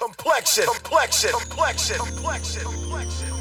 complexion, complexion, complexion, complexion, complexion.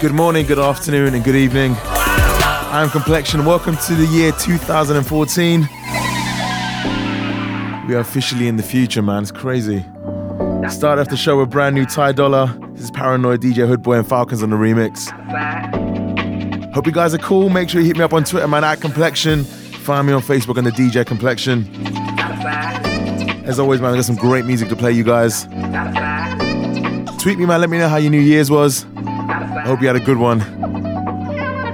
Good morning, good afternoon, and good evening. I'm Complexion. Welcome to the year 2014. We are officially in the future, man. It's crazy. Start off the show with brand new Ty Dolla. This is Paranoid DJ Hoodboi and Falcons on the remix. Hope you guys are cool. Make sure you hit me up on Twitter, man, at Complexion. Find me on Facebook under DJ Complexion. As always, man, I got some great music to play you guys. Tweet me, man. Let me know how your New Year's was. I hope you had a good one.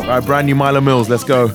All right, brand new Milo Mills. Let's go.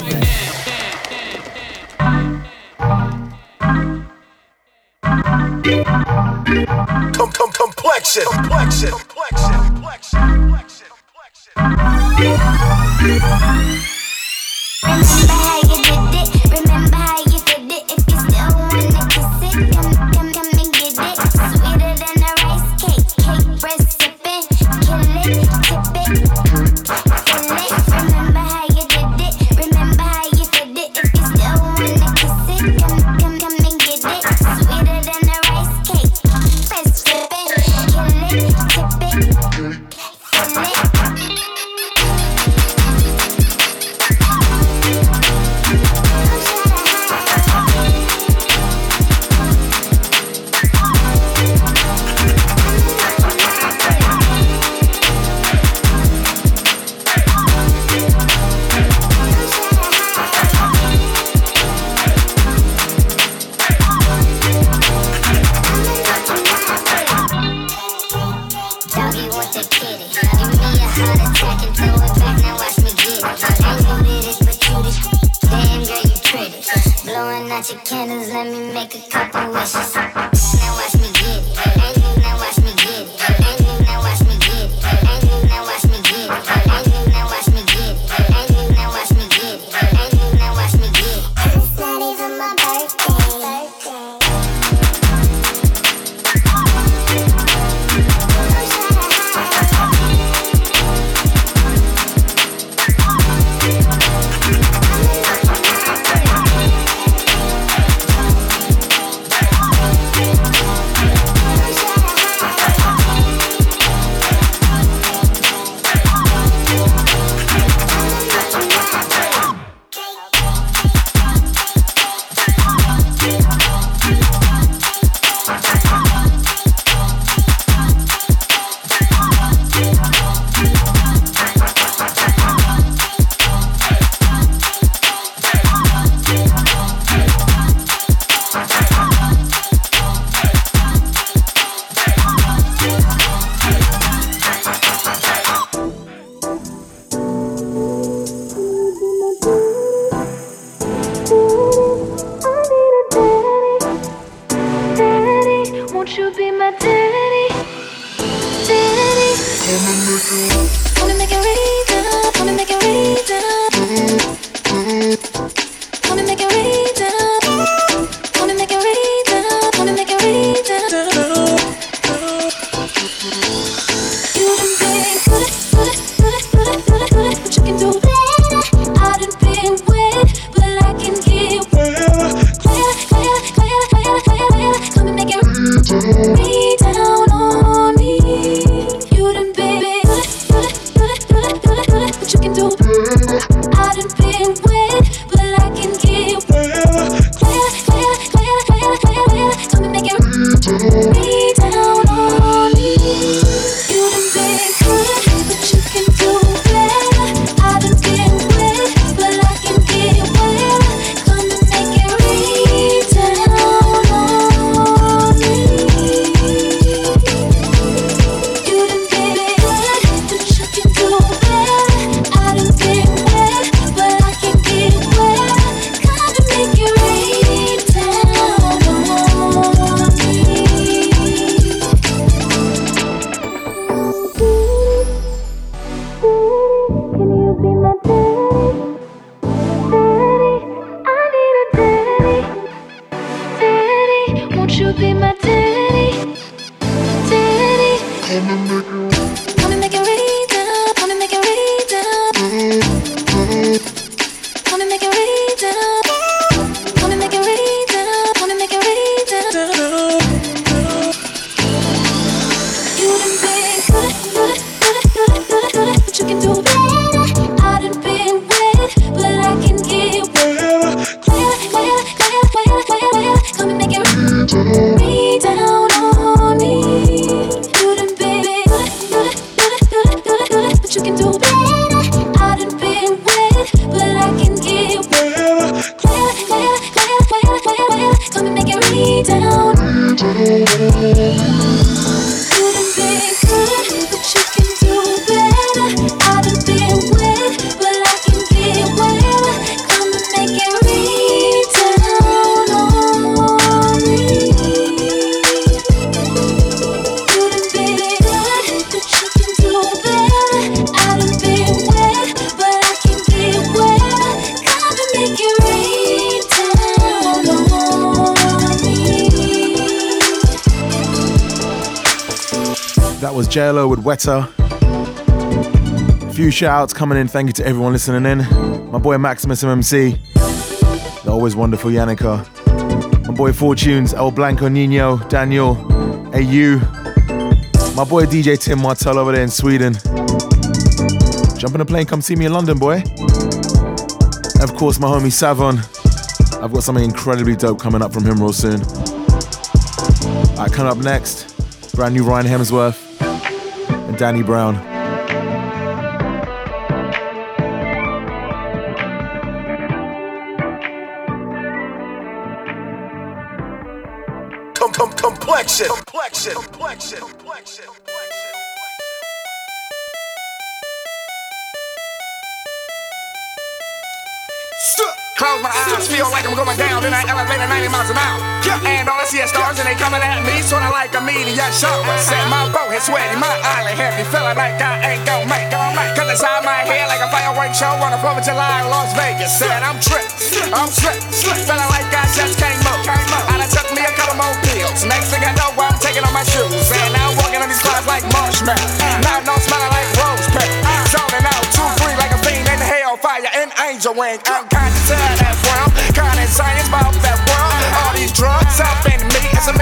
Jailo. A few shout outs coming in. Thank you to everyone listening in. My boy Maximus MMC. The always wonderful Yannicka. My boy Fortunes, El Blanco Nino, Daniel, AU. My boy DJ Tim Martell over there in Sweden. Jump in a plane, come see me in London, boy. And of course, my homie Savon. I've got something incredibly dope coming up from him real soon. Alright, coming up next, brand new Ryan Hemsworth. Danny Brown. Com- com- complexion. Complexion. Complexion. Complexion. Close my eyes, feel like I'm going down in that elevator 90 miles an hour. And all I see is stars and they coming at me, sorta like a meteor shower. Forehead sweaty, my eyelid heavy, feeling like I ain't gon' make, gon'. Cause inside my head like a fireworks show on the 4th of July in Las Vegas. Said I'm trippin', I'm slippin', feeling like I just came up. I done took me a couple more pills. Next thing I know, I'm taking off my shoes. And now I'm walking on these clouds like marshmallow. Now I'm smelling like rose pepper. Zoning out, two free like a fiend in hellfire and angel wing. I'm kinda tired that world, kinda insane about that world. All these drugs up in me, it's a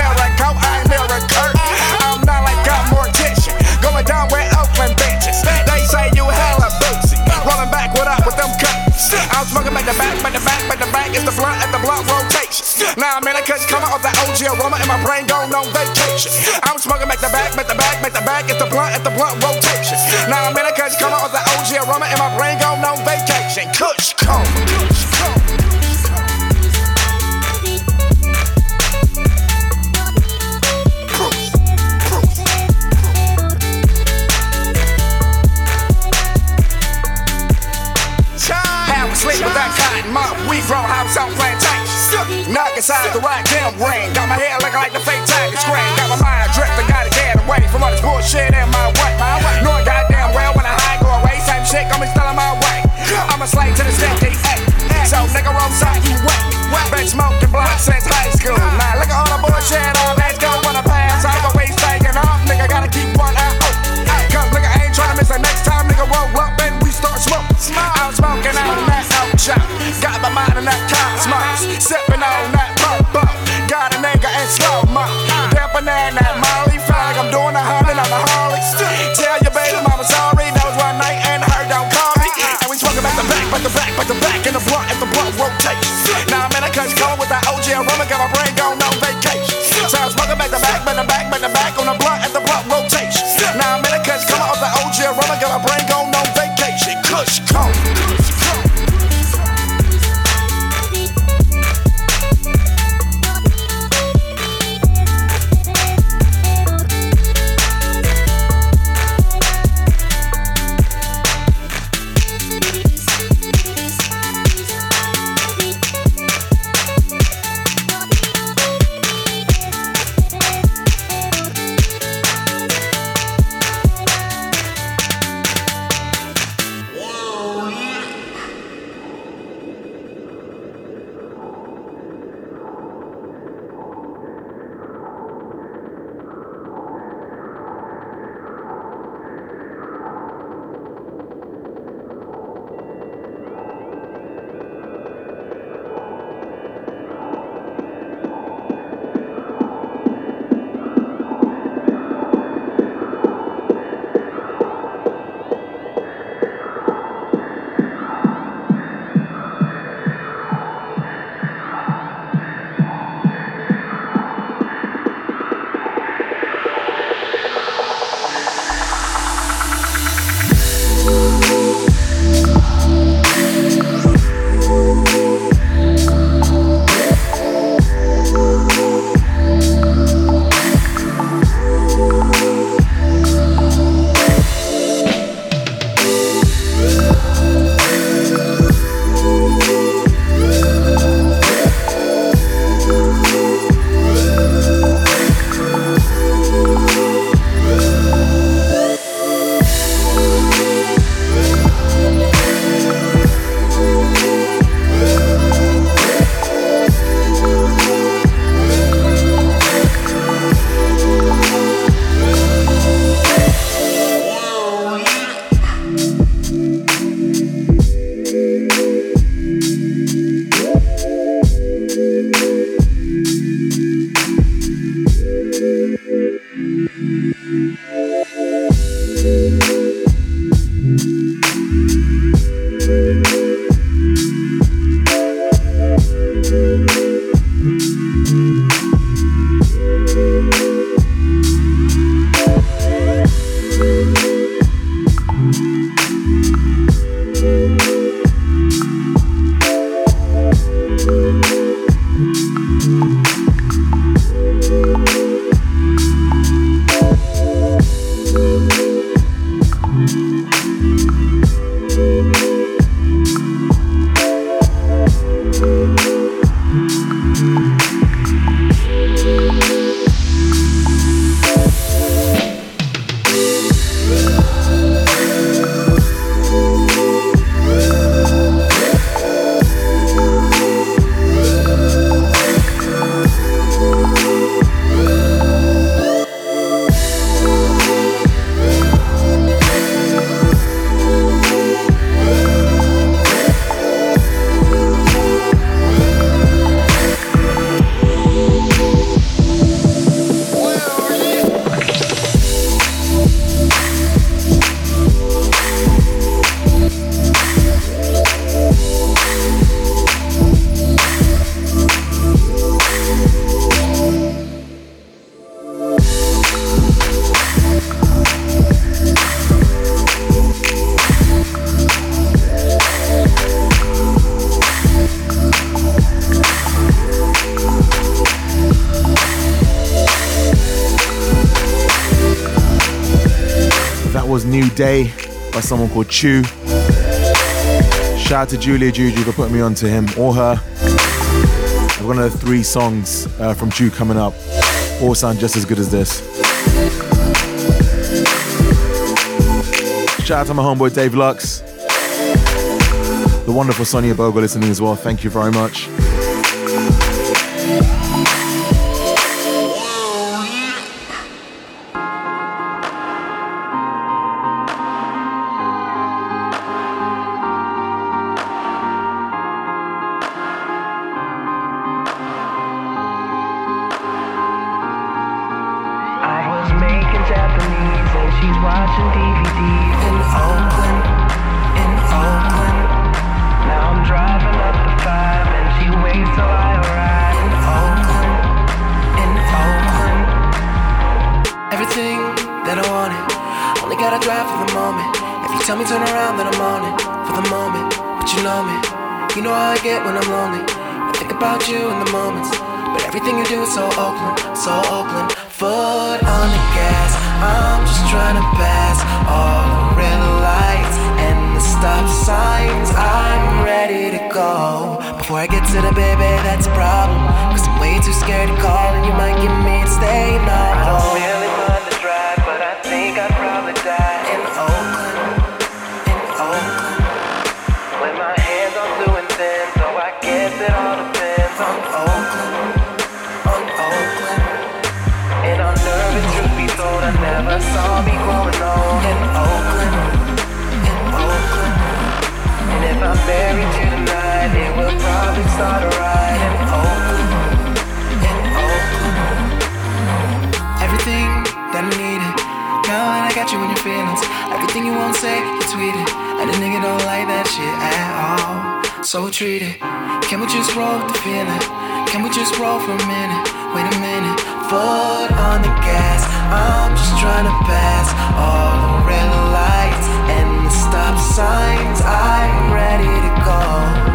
I'm smoking back the back, back the back, back the back. It's the blunt at the blunt rotation. Now I'm in a cause coming off that OG aroma and my brain going on vacation. I'm smoking back the back, back the back, back the back. It's the blunt at the blunt rotation. Now I'm in a cause coming off that OG aroma and my brain going on vacation. Kush, come. Inside the right damn ring. Got my hair looking like the fake tiger screen. Got my mind drifting, gotta get away from all this bullshit and my way. Knowing goddamn well when I high go away, same shit be still in my way. I'm a slave to the decade, ayy. So nigga roll side, you wet. Been smoking block since high school. Now look at all the bullshit, all that's go when I pass. I always taking off, nigga gotta keep one eye open. Cause nigga ain't tryna miss the next time, nigga roll up and we start smoking. I'm smoking on that out chop. Got my mind on that cosmos. Sipping that molly. Day by someone called Chu. Shout out to Julia Juju for putting me on to him or her. I've got another three songs uh, from Chu coming up. All sound just as good as this. Shout out to my homeboy Dave Lux. The wonderful Sonia Bogle listening as well. Thank you very much. Start a alright in Oakland, in Oakland. Everything that I needed, now I got you in your feelings. Everything you won't say, you tweet it, and a nigga don't like that shit at all. So treat it. Can we just roll with the feeling? Can we just roll for a minute? Wait a minute, foot on the gas. I'm just trying to pass all the red lights and the stop signs. I'm ready to go.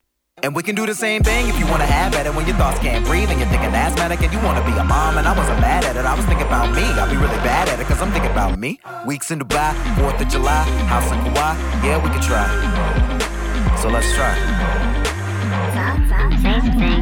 And we can do the same thing if you wanna have at it when your thoughts can't breathe and you're thinking asthmatic and you wanna be a mom. And I wasn't mad at it, I was thinking about me. I'll be really bad at it cause I'm thinking about me. Weeks in Dubai, 4th of July, house in Kauai, yeah, we can try. So let's try. Say some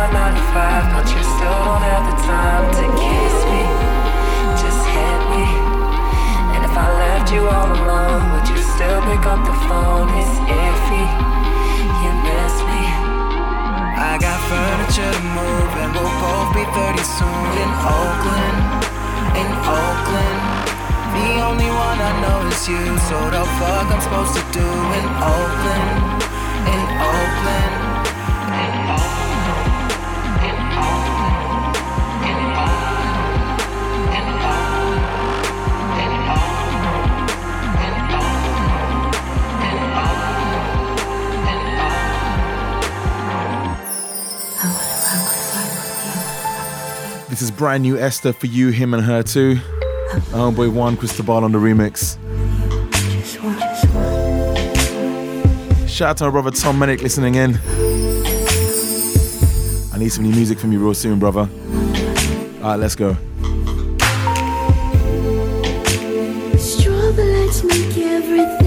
things. nine to five, but you still don't have the time to kiss me. Just hit me. And if I left you all alone, would you still pick up the phone? It's iffy. You miss me. I got furniture to move, and we'll both be 30 soon in Oakland. In Oakland. The only one I know is you, so the fuck I'm supposed to do in Oakland, in Oakland. This is brand new Esta for you, him, and her too. Oh boy, Juan Cristobal on the remix. Shout out to my brother Tom Mennick listening in. I need some new music from you real soon, brother. Alright, let's go. make everything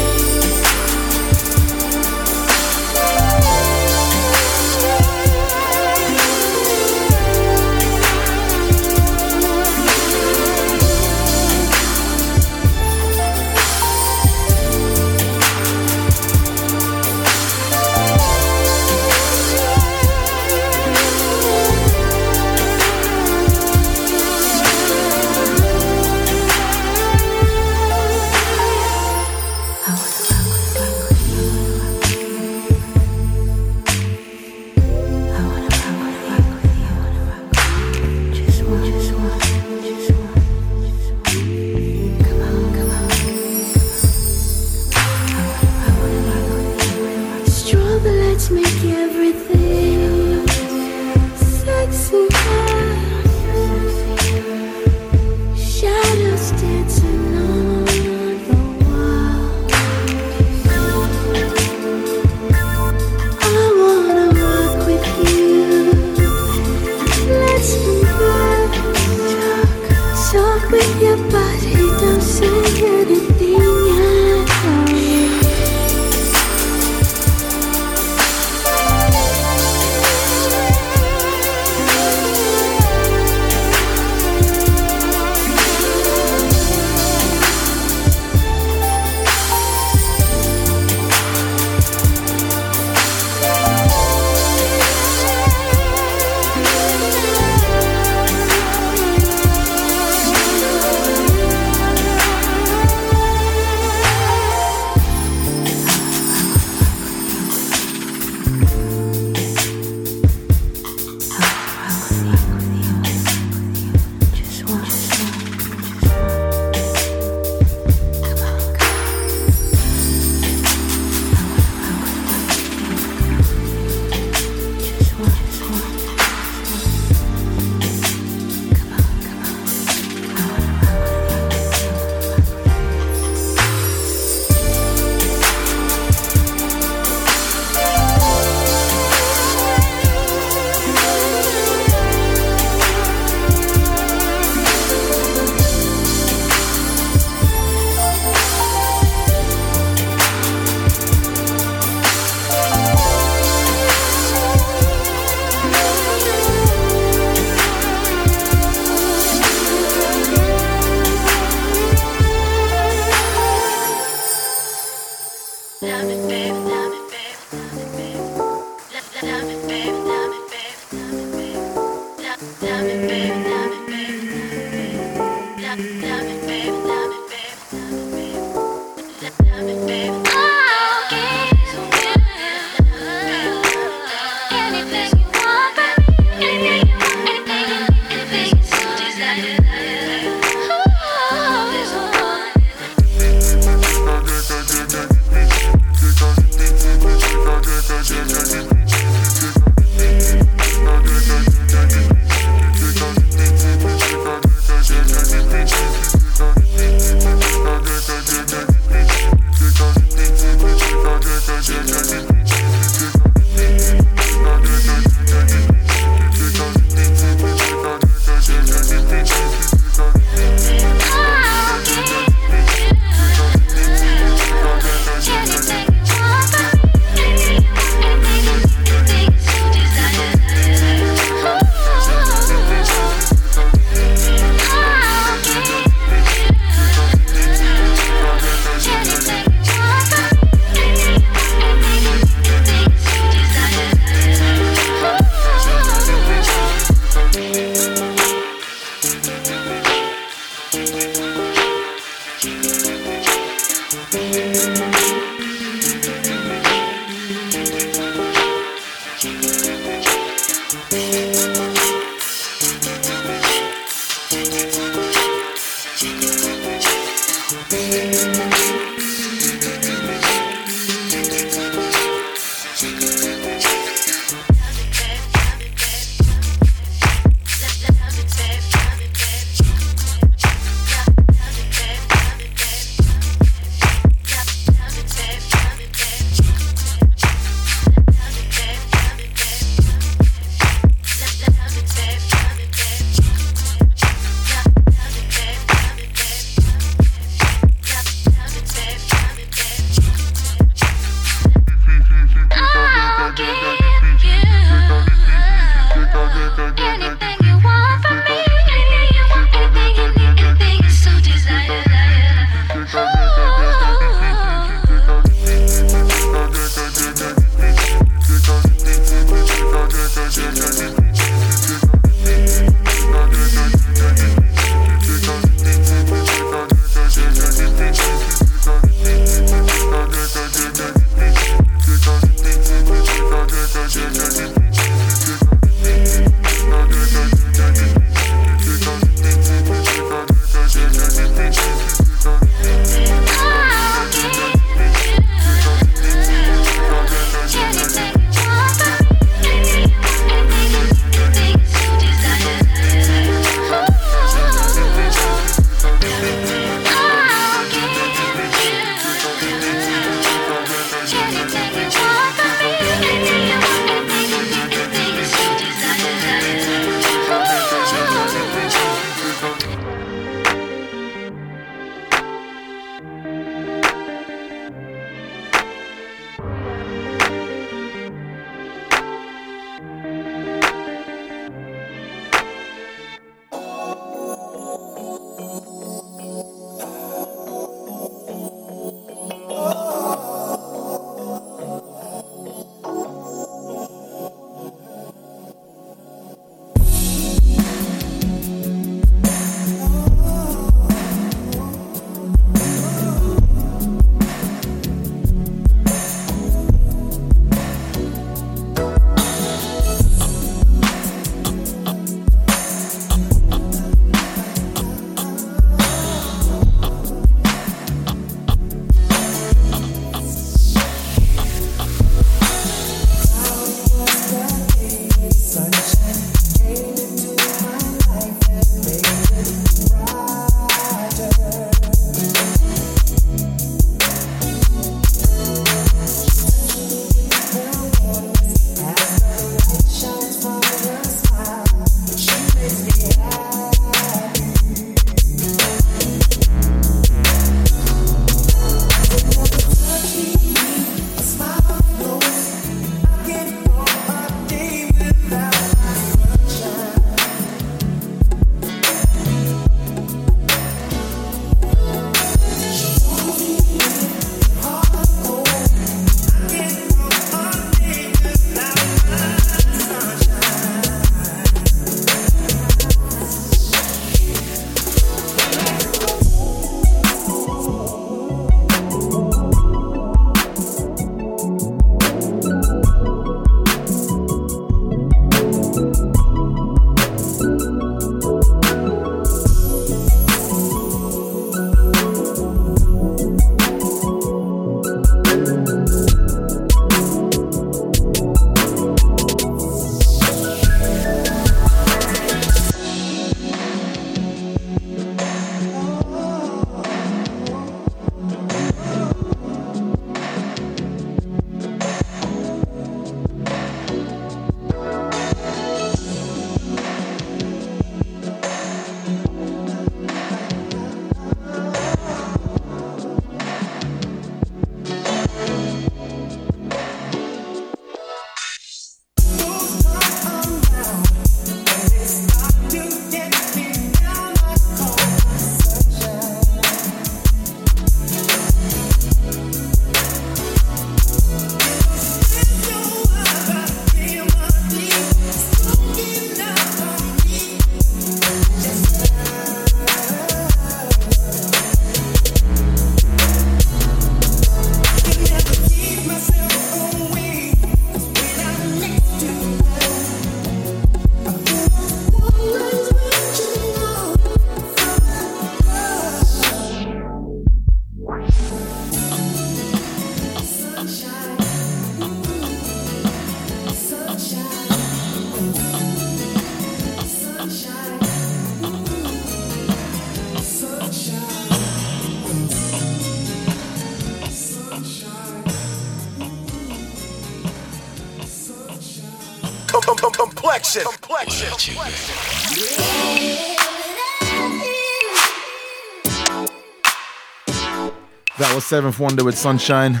That was SevnthWonder with Sunshine.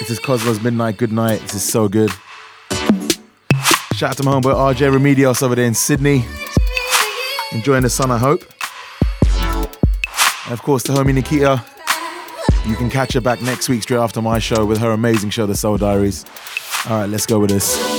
This is Cosmo's Midnight Good Night. This is so good. Shout out to my homeboy RJ Remedios over there in Sydney. Enjoying the sun, I hope. And of course, the homie Nikita. You can catch her back next week straight after my show with her amazing show, The Soul Diaries. All right, let's go with this.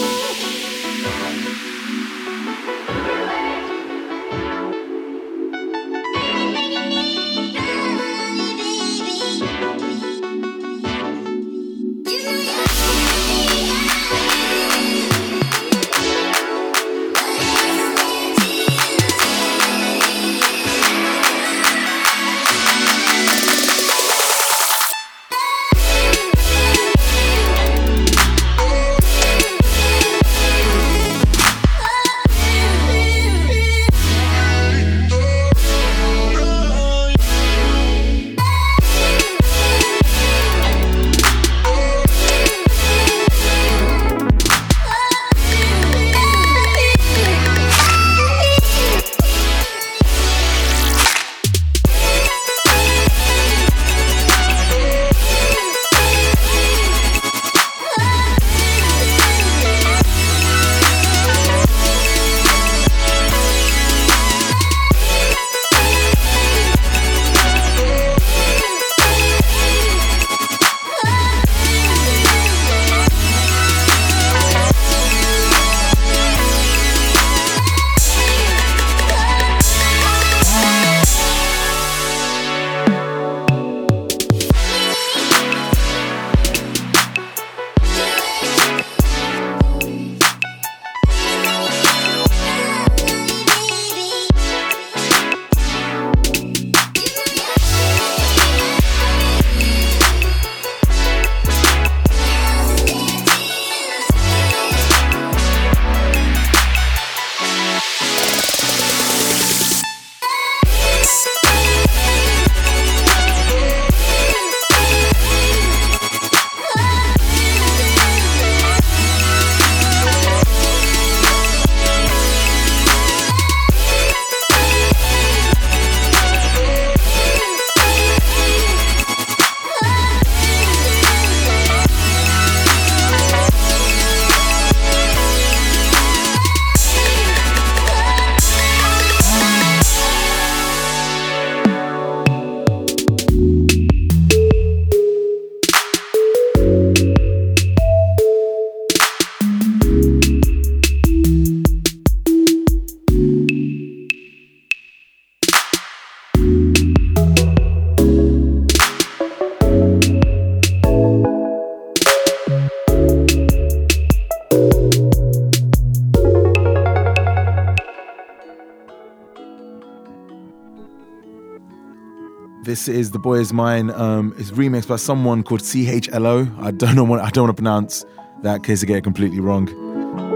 This is The Boy Is Mine. Um, it's remixed by someone called CHLO. I don't know what I don't want to pronounce that case I get it completely wrong.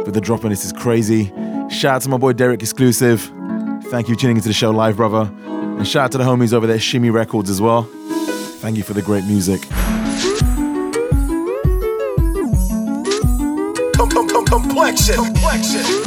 But the drop on this is crazy. Shout out to my boy Derek Exclusive. Thank you for tuning into the show live, brother. And shout out to the homies over there, Shimmy Records as well. Thank you for the great music. Complexion, complexion.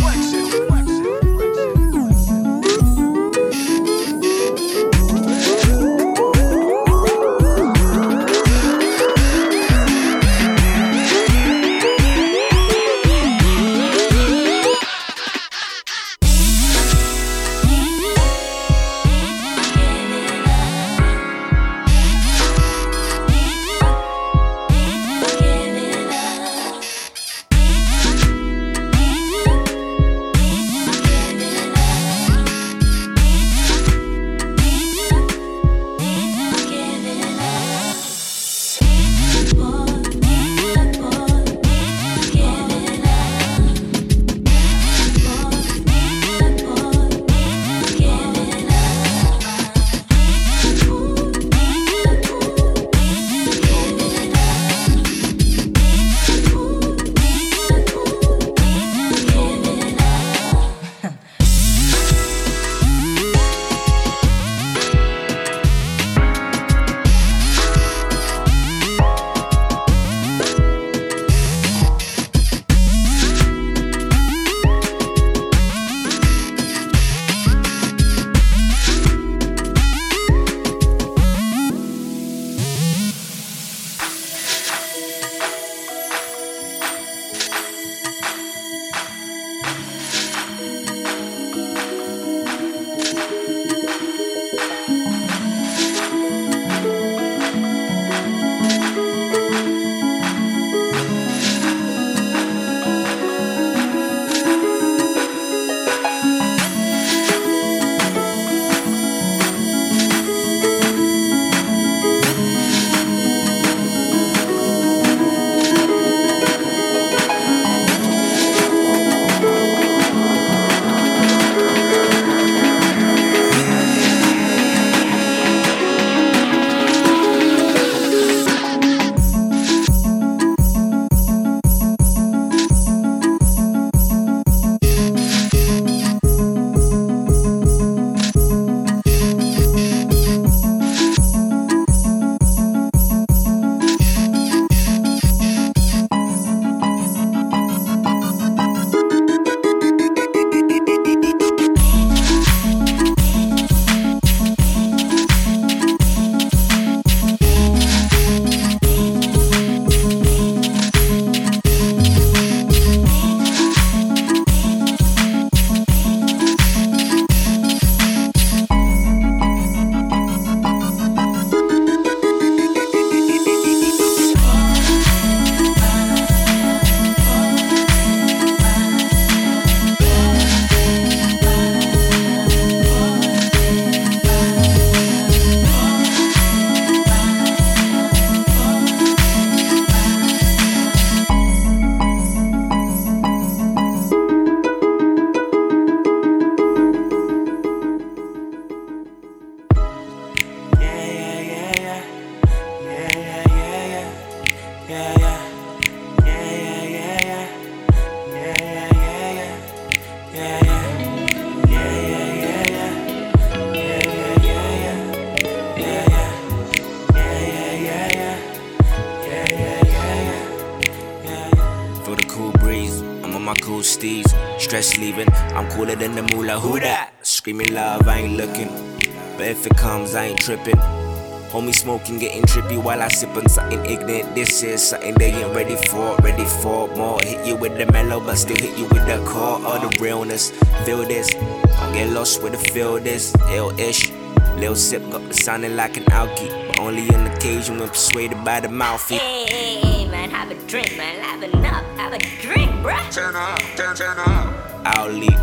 Smoking, getting trippy while I sip on something ignorant. This is something they ain't ready for, ready for more. Hit you with the mellow, but still hit you with the core of the realness. Feel this, don't get lost with the feel this. Ill-ish, Lil sip got me sounding like an alky, but only on occasion when persuaded by the mouthy. Hey, hey, hey, man, have a drink, man, have enough, have a drink, bruh. Turn up, turn, turn up. I'll leave.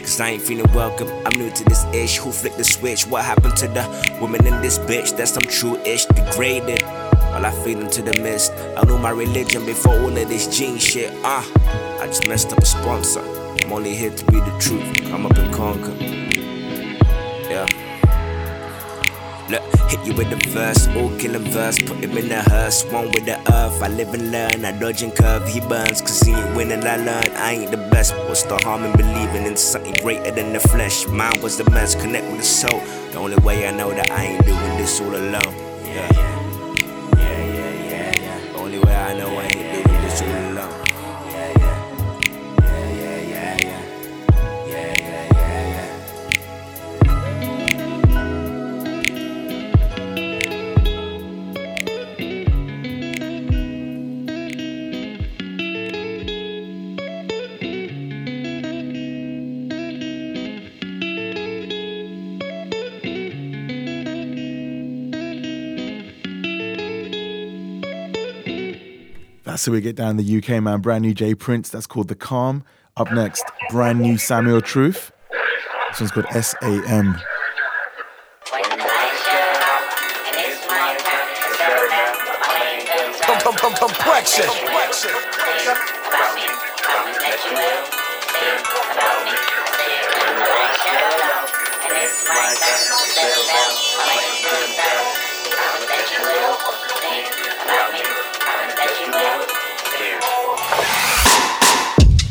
Cause I ain't feeling welcome. I'm new to this ish. Who flicked the switch? What happened to the women in this bitch? That's some true ish degraded. All I feed into the mist. I knew my religion before all of this gene shit. Ah, uh, I just messed up a sponsor. I'm only here to be the truth. Come up and conquer. Yeah. Look, hit you with the verse, all killing verse, put him in the hearse, one with the earth. I live and learn, I dodge and curve, he burns, cause he ain't winning, I learn. I ain't the best, what's the harm in believing in something greater than the flesh? Mine was the mess, connect with the soul. The only way I know that I ain't doing this all alone. That's how we get down the UK, man. Brand new Jay Prince. That's called The Calm. Up next, brand new Samuel Truth. This one's called SAM. Com- com- com- complexion.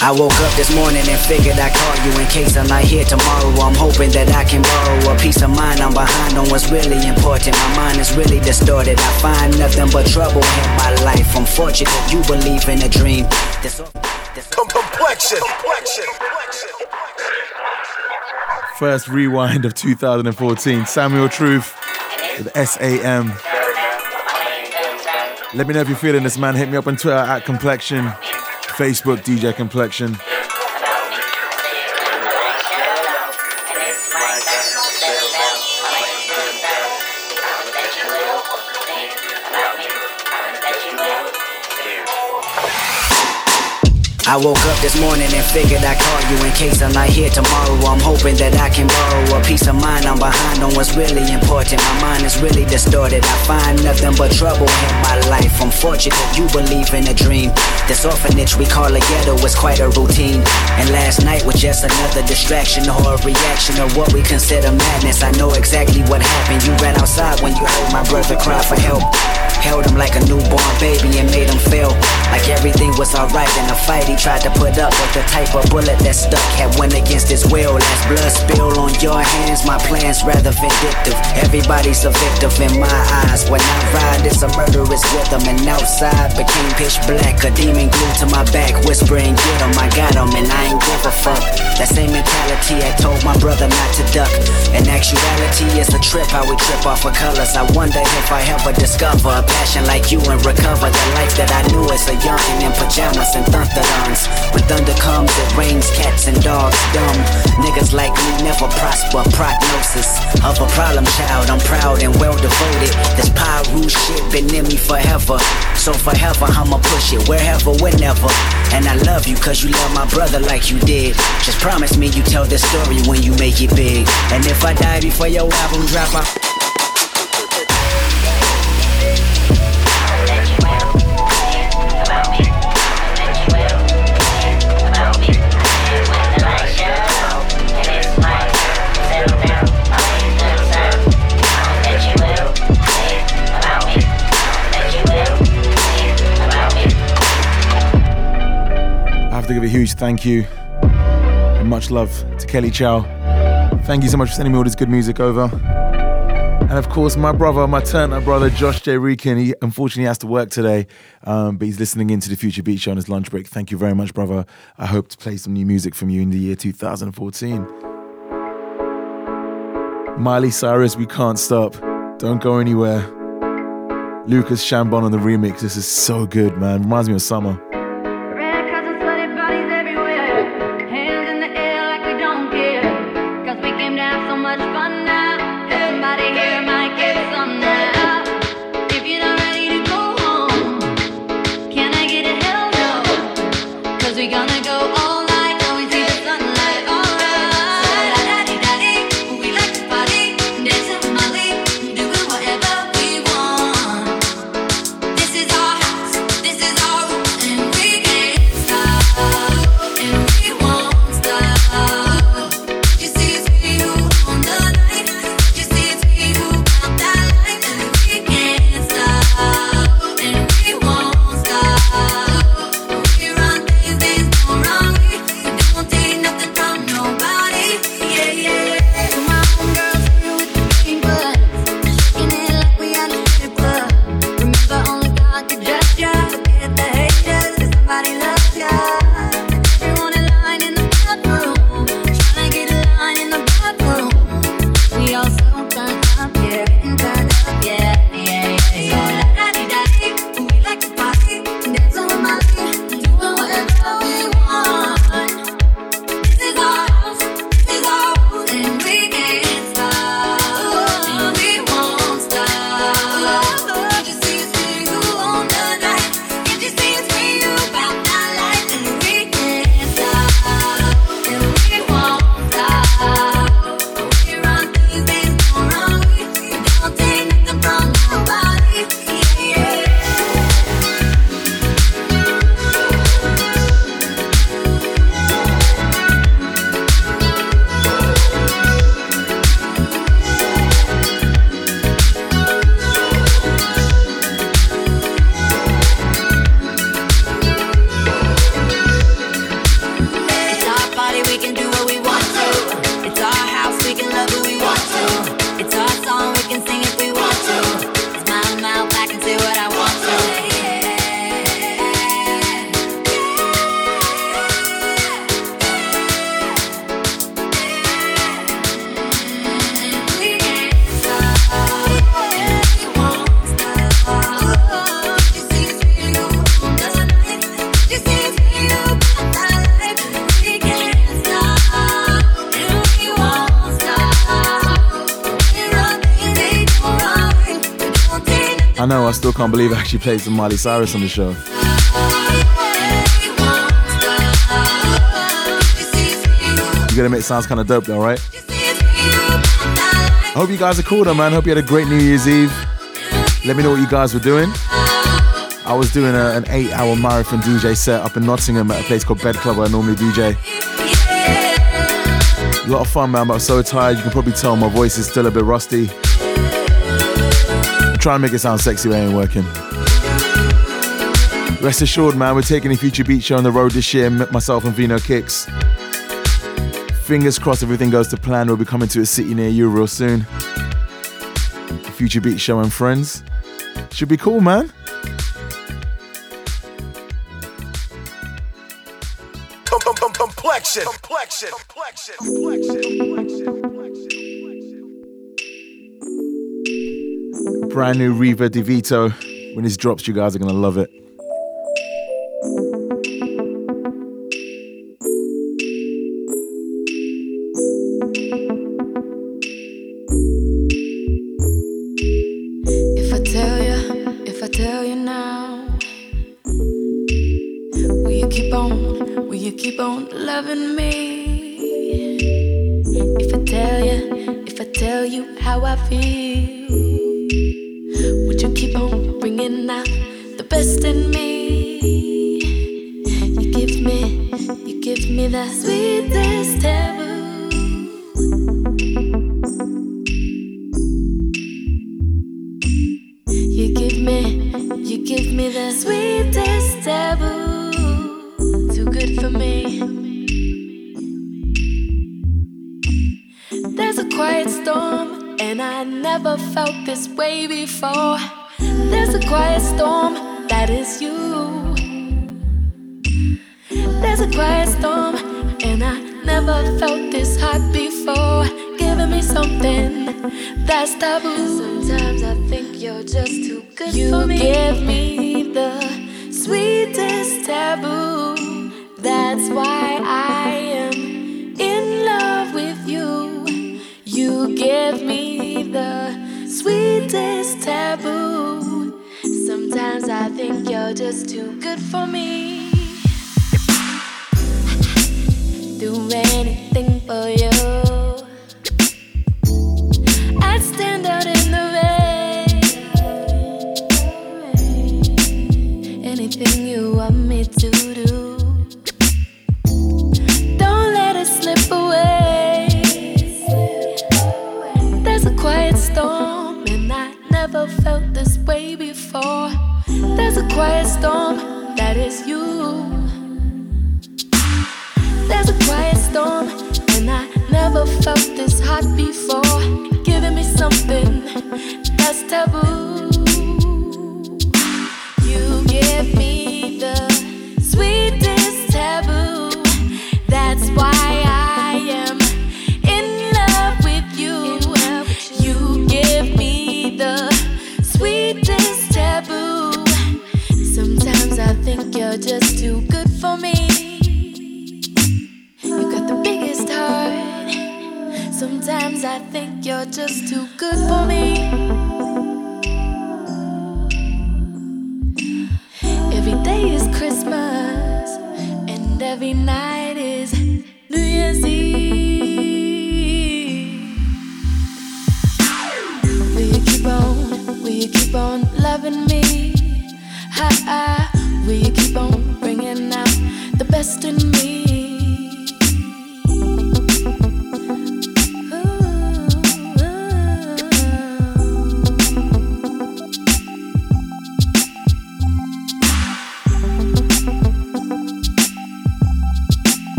I woke up this morning and figured I'd call you in case I'm not here tomorrow. I'm hoping that I can borrow a peace of mind. I'm behind on what's really important. My mind is really distorted. I find nothing but trouble in my life. I'm fortunate you believe in a dream. This, this, complexion. Complexion. First rewind of 2014. Samuel Truth with SAM. Let me know if you're feeling this, man. Hit me up on Twitter at Complexion, Facebook DJ Complexion. I woke up this morning and figured I'd call you in case I'm not here tomorrow. I'm hoping that I can borrow a peace of mind. I'm behind on what's really important. My mind is really distorted. I find nothing but trouble in my life. I'm fortunate you believe in a dream. This orphanage we call a ghetto is quite a routine. And last night was just another distraction or a reaction of what we consider madness. I know exactly what happened. You ran outside when you heard my brother cry for help. Held him like a newborn baby and made him feel like everything was alright in the fight he tried to put up with the type of bullet that stuck had went against his will. Last blood spill on your hands, my plans rather vindictive. Everybody's a victim in my eyes. When I ride, it's a murderous rhythm, and outside became pitch black. A demon glued to my back, whispering, "Get him, I got him," and I ain't give a fuck. That same mentality I told my brother not to duck. In actuality, it's a trip how we trip off of colors. I wonder if I ever discover a passion like you and recover the life that I knew as a youngin' in pajamas and When thunder comes, it rains cats and dogs. Dumb niggas like me never prosper. Prognosis of a problem child. I'm proud and well devoted. This Pyru shit been in me forever. So forever I'ma push it wherever, whenever. And I love you cause you love my brother like you did. Just promise me you tell this story when you make it big. And if I die before your album drop, I to give a huge thank you and much love to Kelly Chow. Thank you so much for sending me all this good music over. And of course, my brother, my turn brother, Josh J. Reekin, he unfortunately has to work today, um, but he's listening into the Future Beat Show on his lunch break. Thank you very much, brother. I hope to play some new music from you in the year 2014. Miley Cyrus, We Can't Stop. Don't go anywhere. Lucas Chambon on the remix. This is so good, man. Reminds me of summer. Can't believe I actually played some Miley Cyrus on the show. You gotta make sounds kind of dope though, right? I hope you guys are cool though, man. Hope you had a great New Year's Eve. Let me know what you guys were doing. I was doing a, an eight hour marathon DJ set up in Nottingham at a place called Bed Club where I normally DJ. A lot of fun, man, but I'm so tired. You can probably tell my voice is still a bit rusty. Try and make it sound sexy, but it ain't working. Rest assured, man, we're taking the Future Beat Show on the road this year, myself and Vino Kicks. Fingers crossed everything goes to plan. We'll be coming to a city near you real soon. Future Beat Show and friends. Should be cool, man. Brand new Reva DeVito. When this drops, you guys are gonna love it. If I tell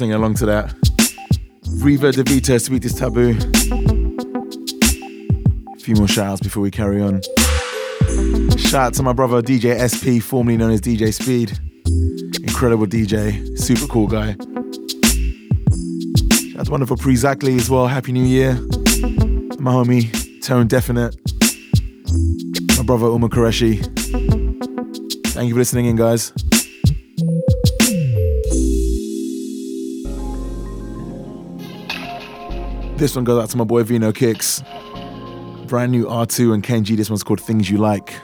singing along to that. Reva DeVito, Sweetest Taboo. A few more shouts before we carry on. Shout out to my brother DJ SP, formerly known as DJ Speed. Incredible DJ, super cool guy. Shout out to wonderful Pre Zackley as well. Happy New Year. My homie, Tone Definite. My brother Uma Qureshi. Thank you for listening in, guys. This one goes out to my boy Vino Kicks. Brand new Atu and Kenji. This one's called Things You Like.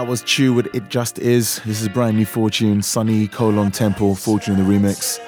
That was Chu with It Just Is. This is brand new Fortune, Sunni Colon Temple, Fortune in the remix.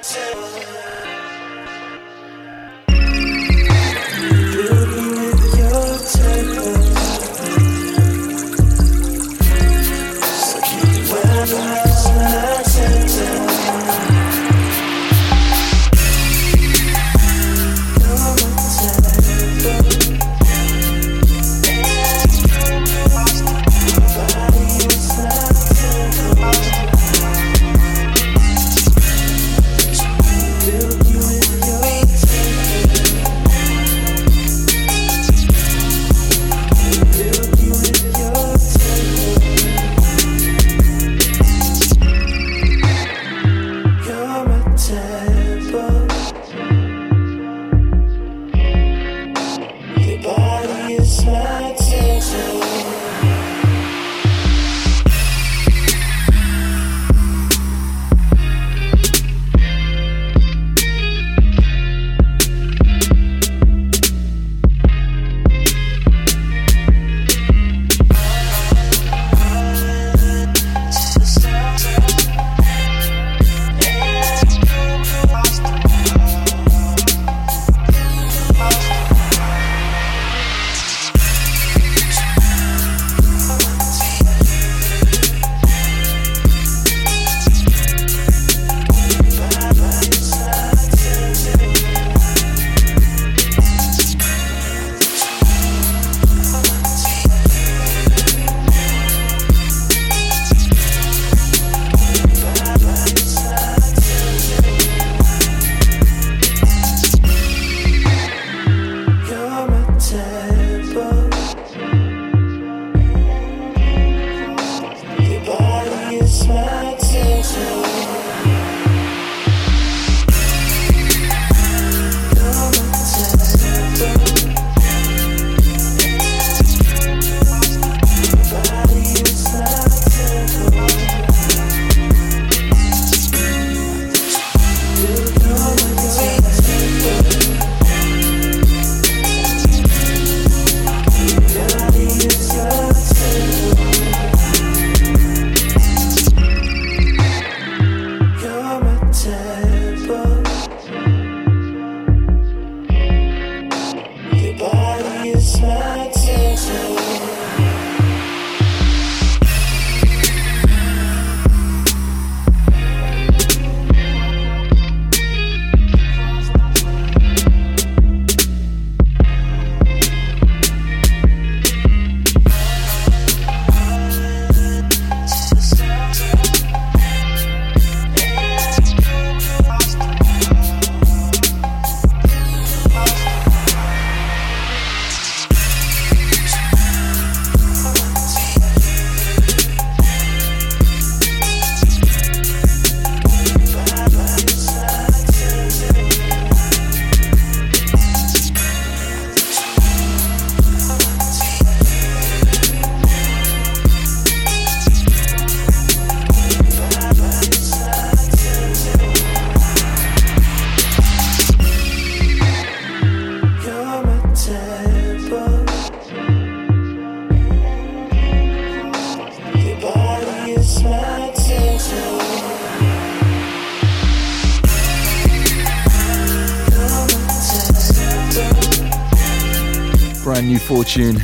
Tune.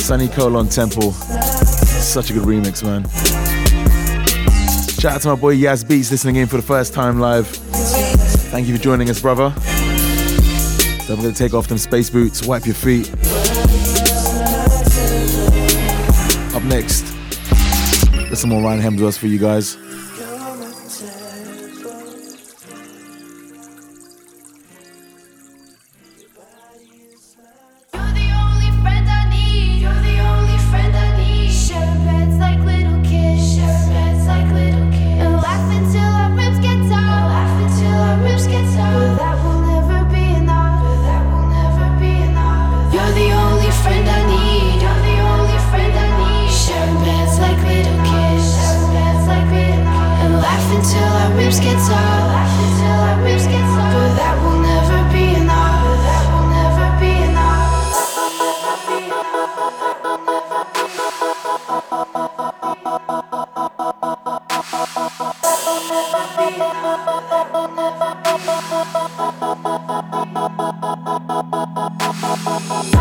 Sunni Colon Temple. Such a good remix, man. Shout out to my boy Yaz Beats listening in for the first time live. Thank you for joining us, brother. Don't forget to take off them space boots, wipe your feet. Up next, there's some more Ryan Hemsworth for you guys. up.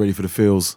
Ready for the feels.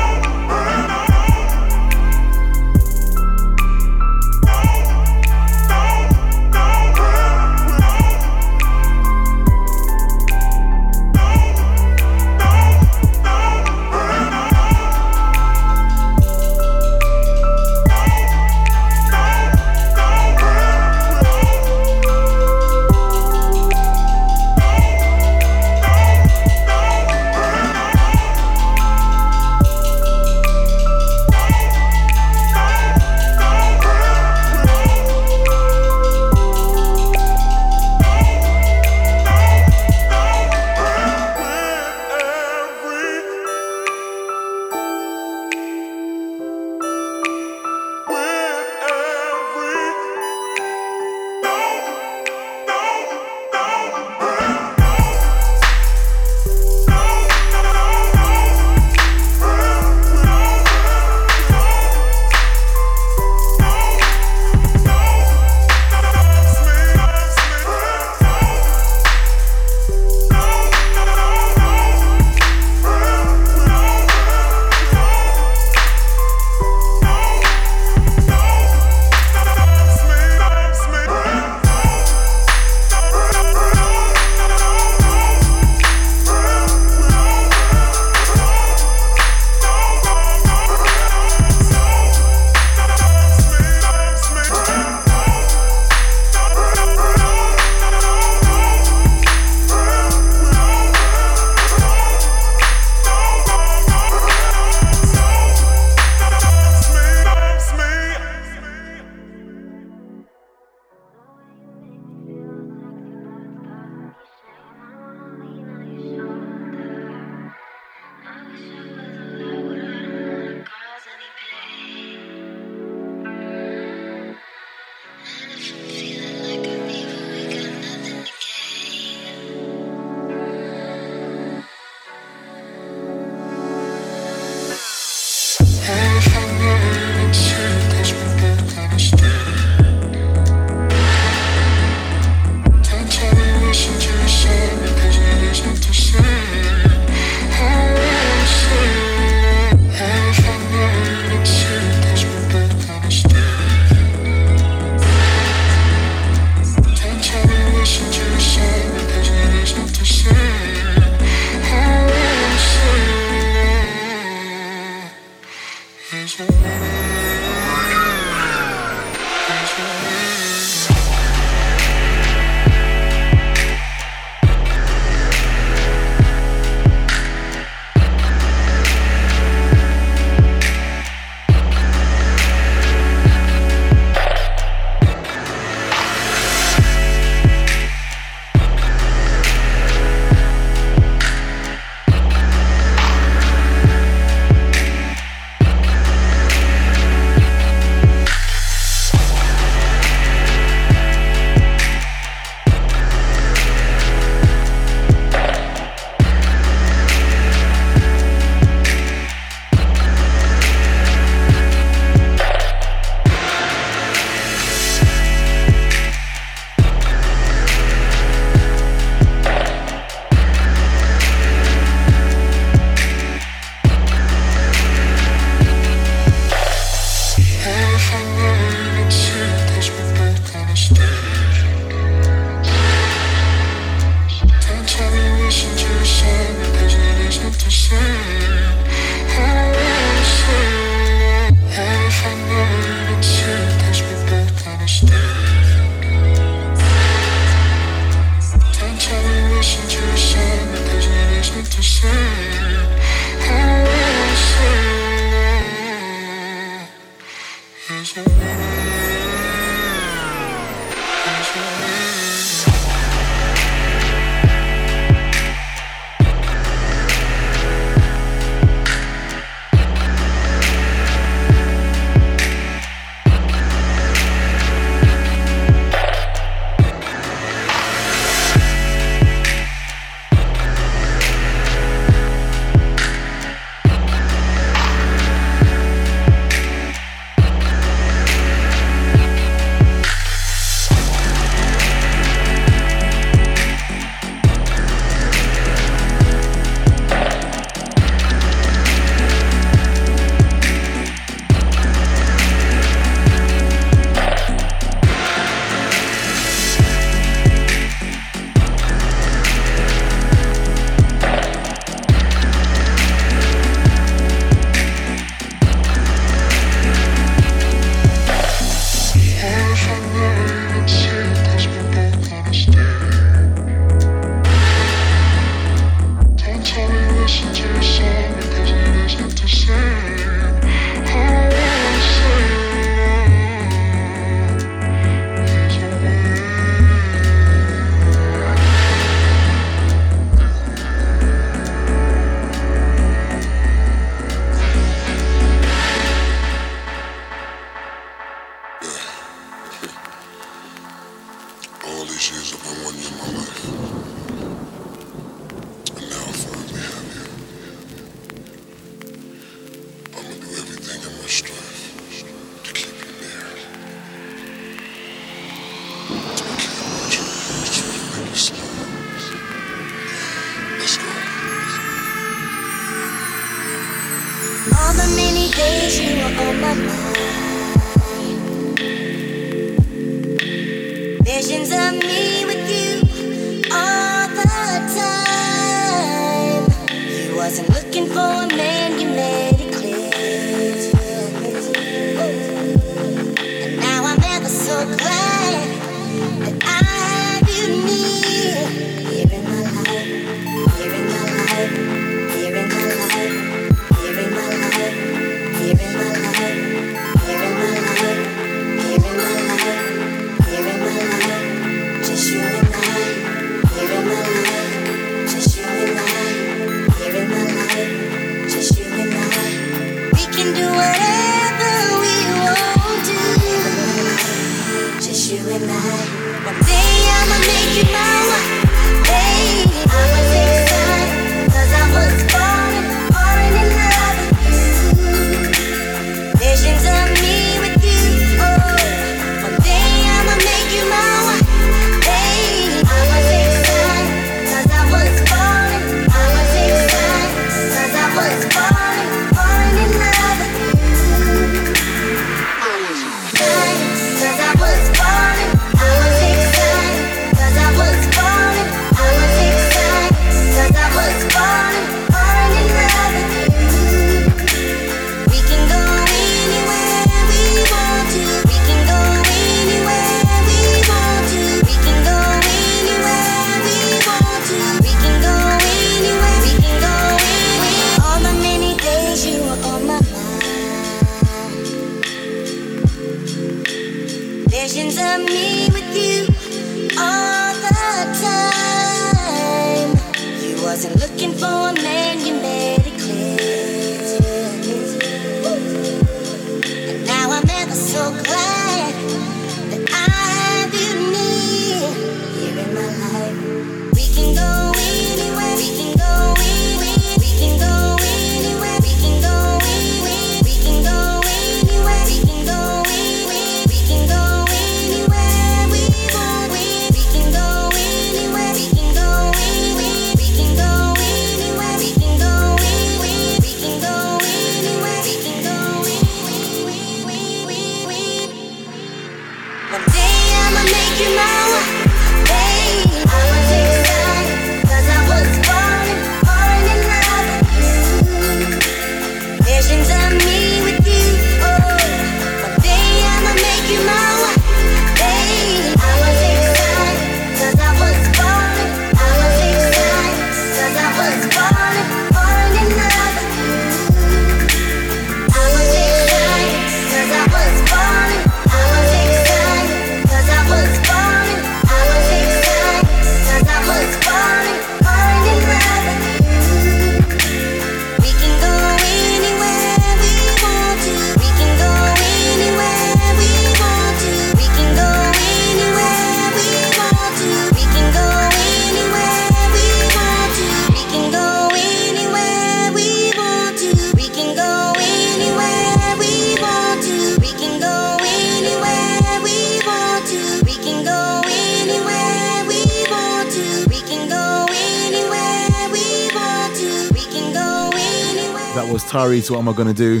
Was What Am I Gonna Do?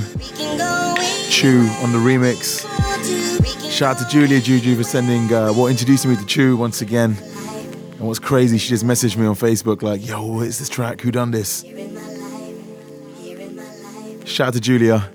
Chu on the remix. Shout out to Julia Juju for sending, uh, well, introducing me to Chu once again. And what's crazy, she just messaged me on Facebook like, yo, what is this track? Who done this? Shout out to Julia.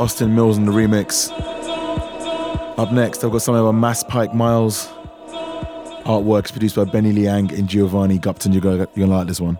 Austin Millz in the remix. Up next, I've got something by Masspike Miles. Artworks produced by Benny Liang and Giovonni Gupton. You're gonna, you're gonna like this one.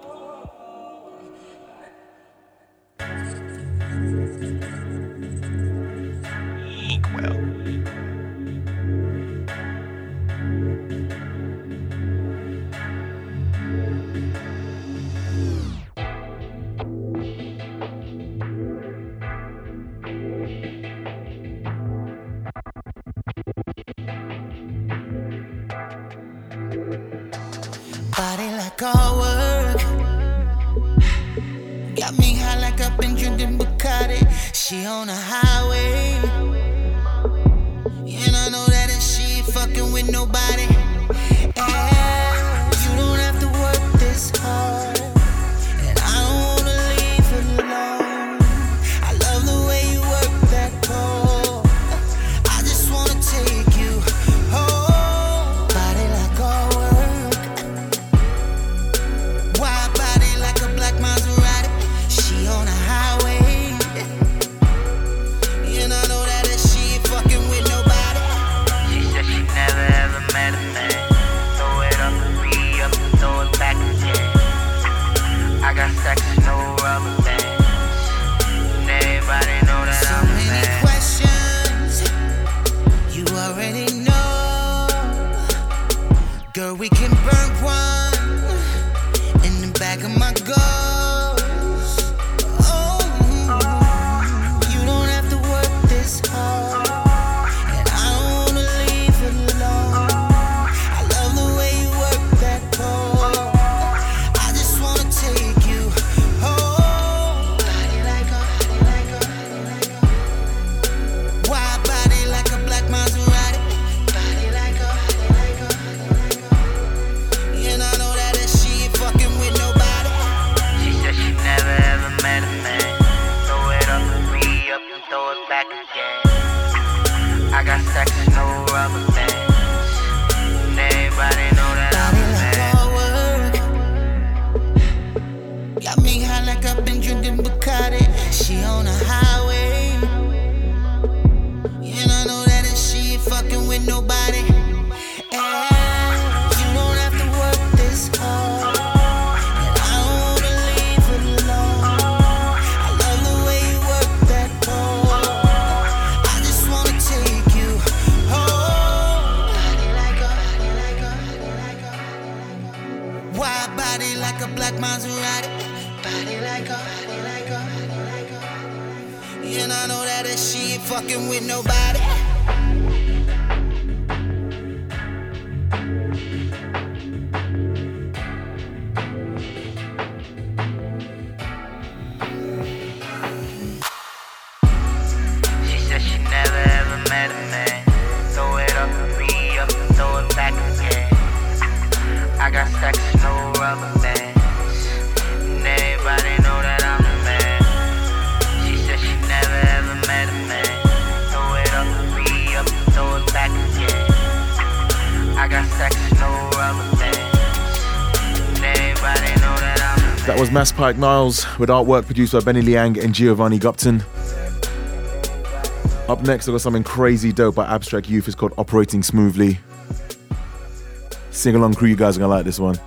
Got me high like I've been drinking Bacardi. She on the highway. And I know that if she ain't fucking with nobody. Masspike Miles with artwork produced by Benny Liang and Giovonni Gupton. Up next, I got something crazy dope by Abstract Youth. It's called Operating Smoothly. Sing along crew, you guys are gonna like this one.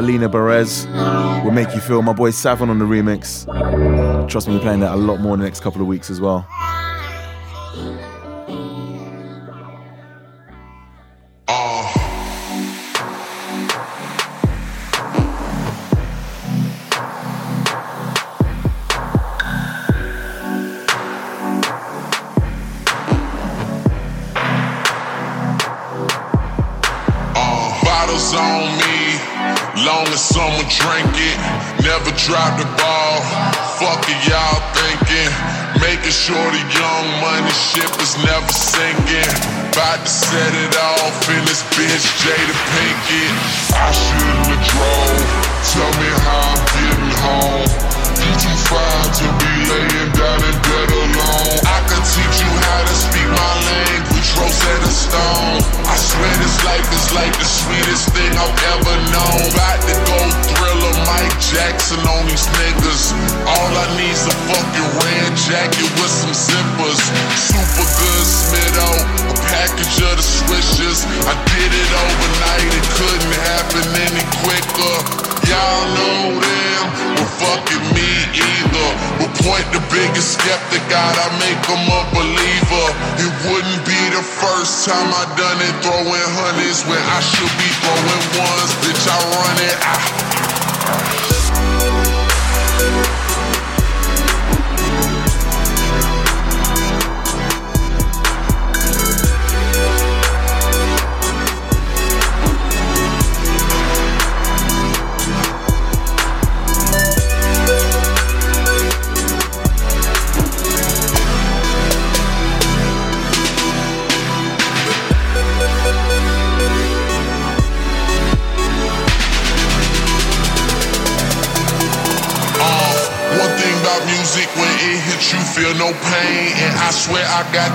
Alina Baraz will make you feel. My boy Savon on the remix. Trust me, we're playing that a lot more in the next couple of weeks as well.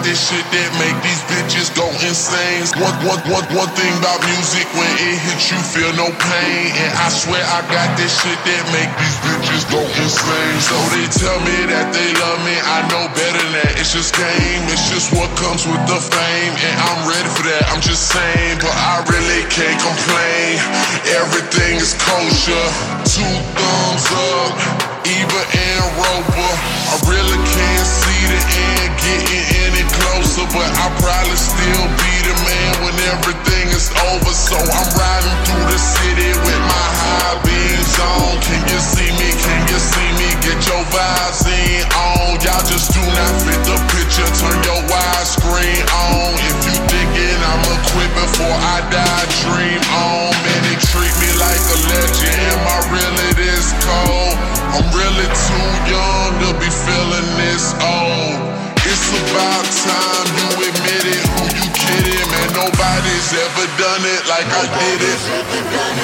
This shit that make these bitches go insane. One, one, one, one thing about music, when it hits you, feel no pain. And I swear I got this shit that make these bitches go insane. So they tell me that they love me, I know better than that. It's just game, it's just what comes with the fame. And I'm ready for that, I'm just saying, but I really can't complain. Everything is kosher, two thumbs up. Ebert and Roeper. I really can't see the end getting any closer, but I'll probably still be the man when everything is over. So I'm riding through the city with my high beams on. Can you see me? Can you see me? Get your vibes in on. Y'all just about time you admit it. Who you kidding, man? Nobody's ever done it like I did it.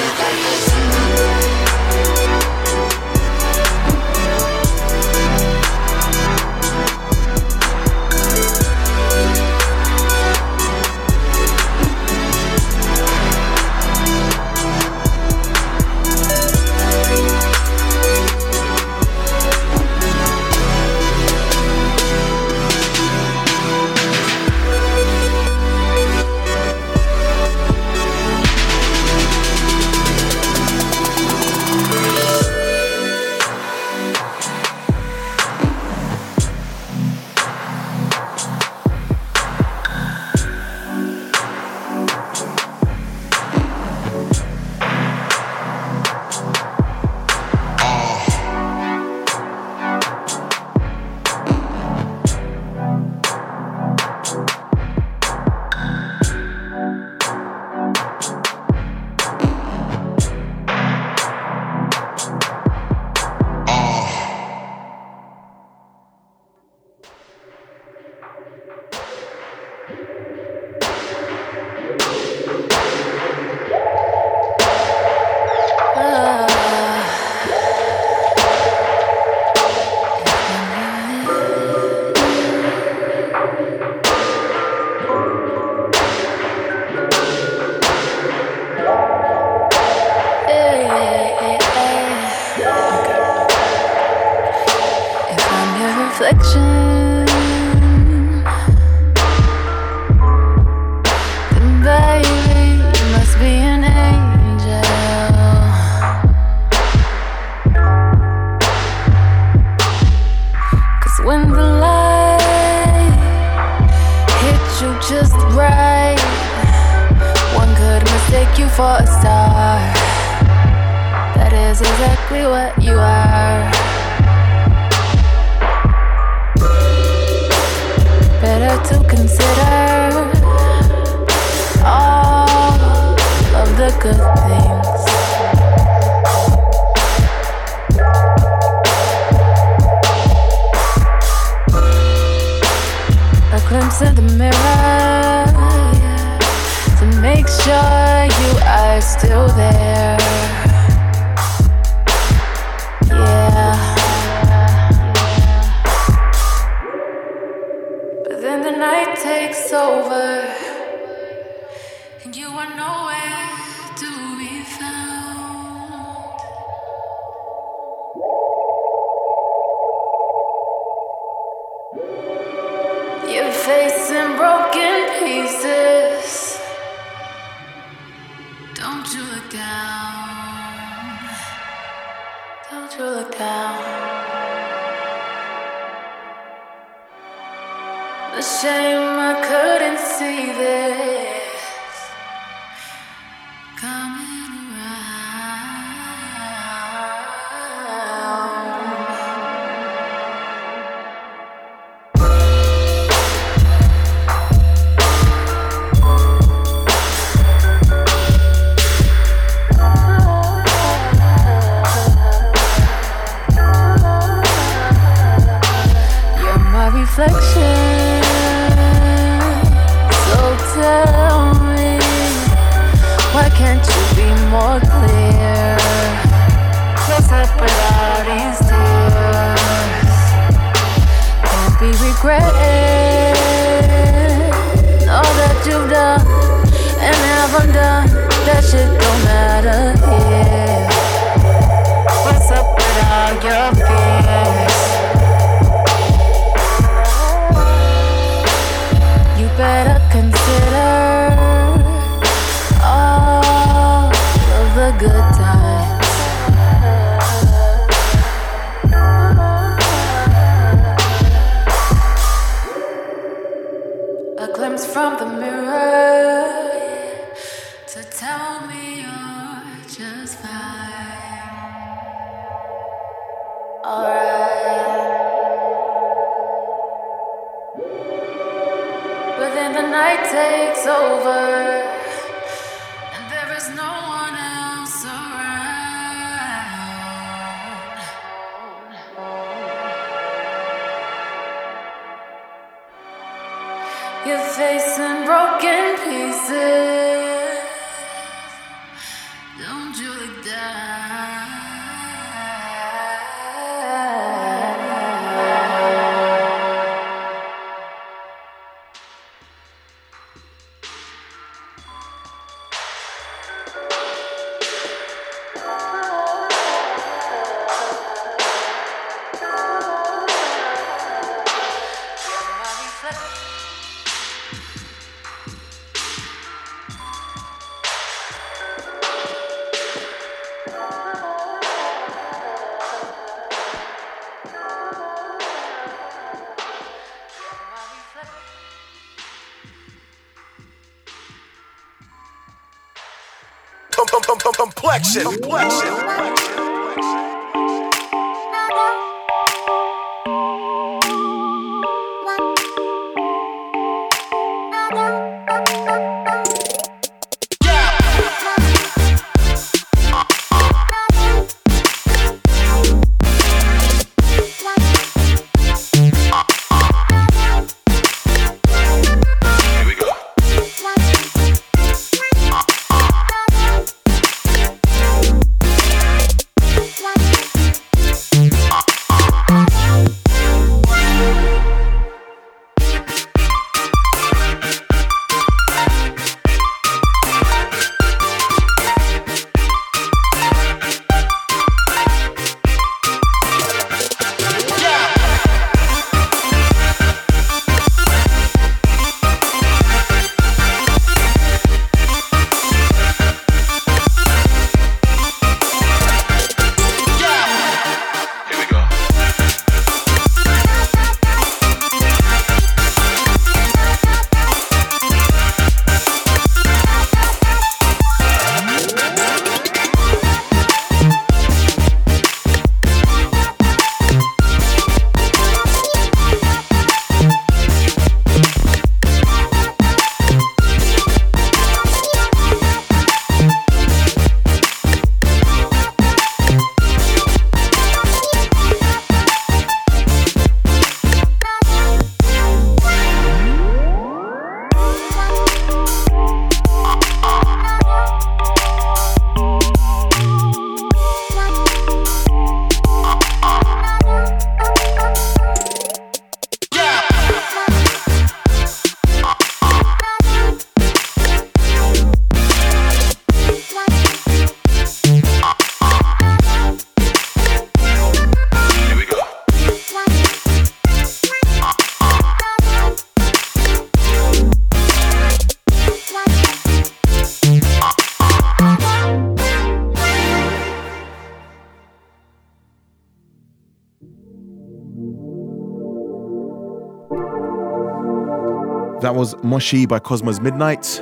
Moshi by Cosmo's Midnight.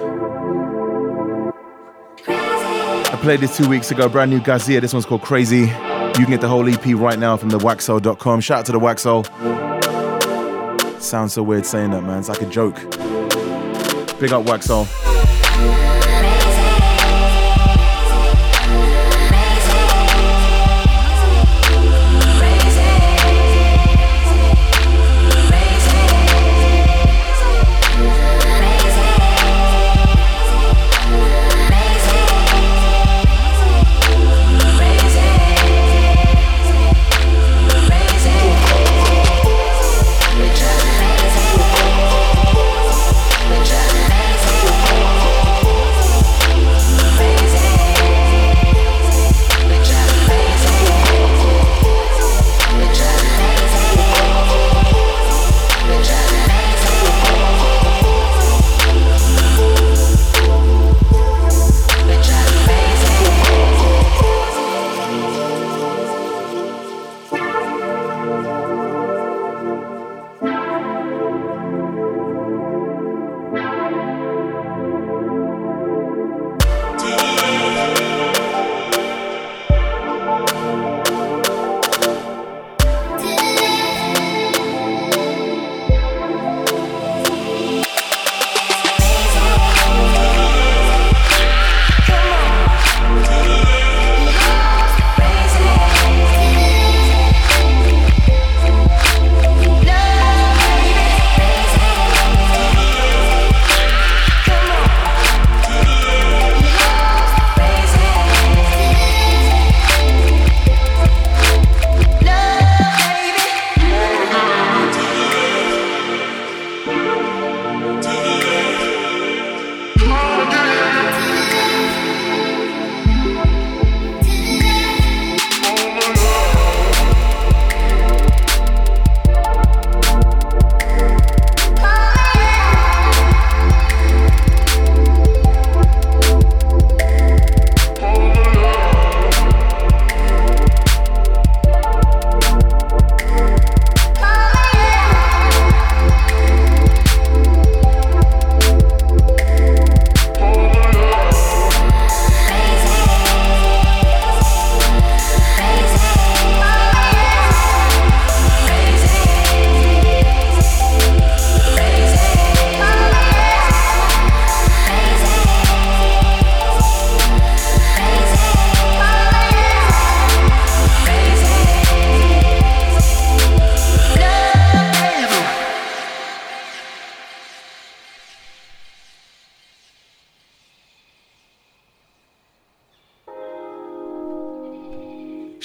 I played this two weeks ago, brand new Gaszia. This one's called Crazy. You can get the whole EP right now from the waxo.com. Shout out to the Waxo. Sounds so weird saying that, man. It's like a joke. Big up Waxo.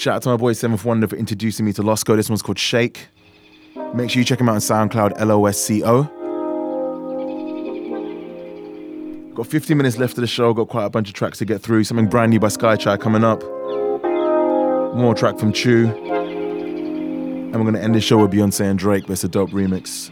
Shout out to my boy SevnthWonder for introducing me to Losco. This one's called Shake. Make sure you check him out on SoundCloud, L O S C O. Got 15 minutes left of the show, got quite a bunch of tracks to get through. Something brand new by Skye Chai coming up. More track from Chu. And we're gonna end the show with Beyonce and Drake, but it's a dope remix.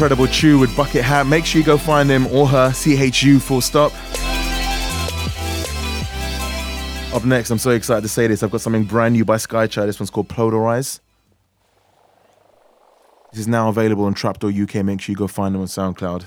Incredible Chu with Bucket Hat. Make sure you go find him or her, CHU full stop. Up next, I'm so excited to say this. I've got something brand new by Skye Chai. This one's called Polarize. This is now available on Trapdoor UK. Make sure you go find them on SoundCloud.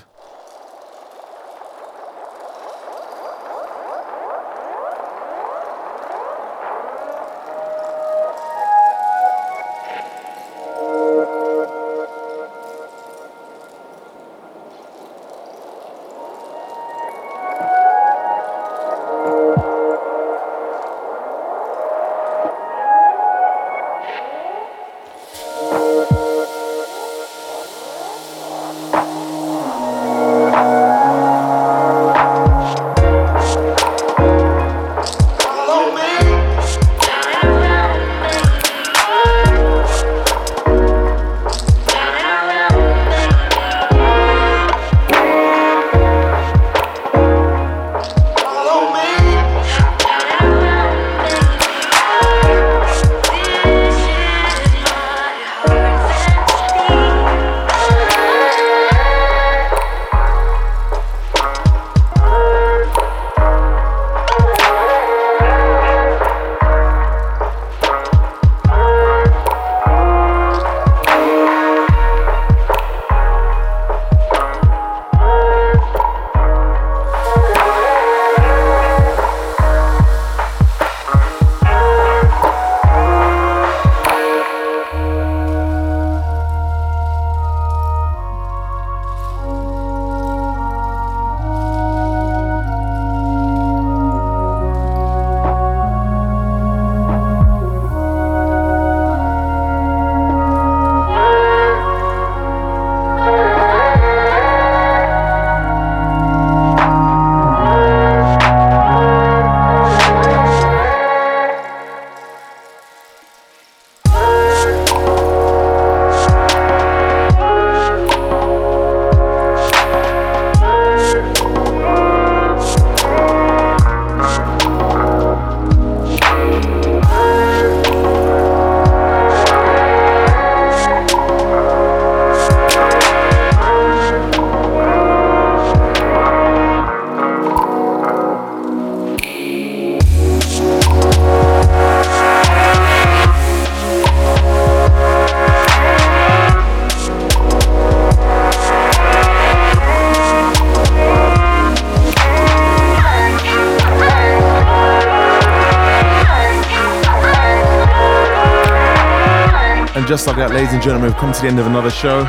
Just like that, ladies and gentlemen, we've come to the end of another show.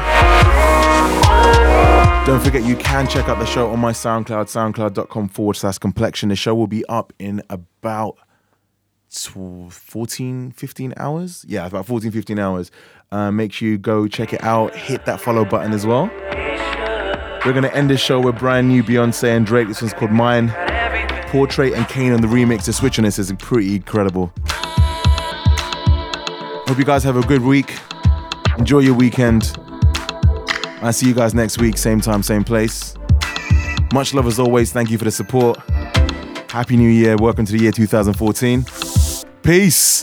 Don't forget, you can check out the show on my SoundCloud, soundcloud.com forward slash complexion. The show will be up in about 14, 15 hours. Yeah, about 14, 15 hours. Uh, make sure you go check it out. Hit that follow button as well. We're going to end this show with brand new Beyonce and Drake. This one's called Mine. Portrait and Kane on the remix. The switch on this is pretty incredible. Hope you guys have a good week. Enjoy your weekend. I see you guys next week, same time, same place. Much love as always. Thank you for the support. Happy New Year. Welcome to the year 2014. Peace.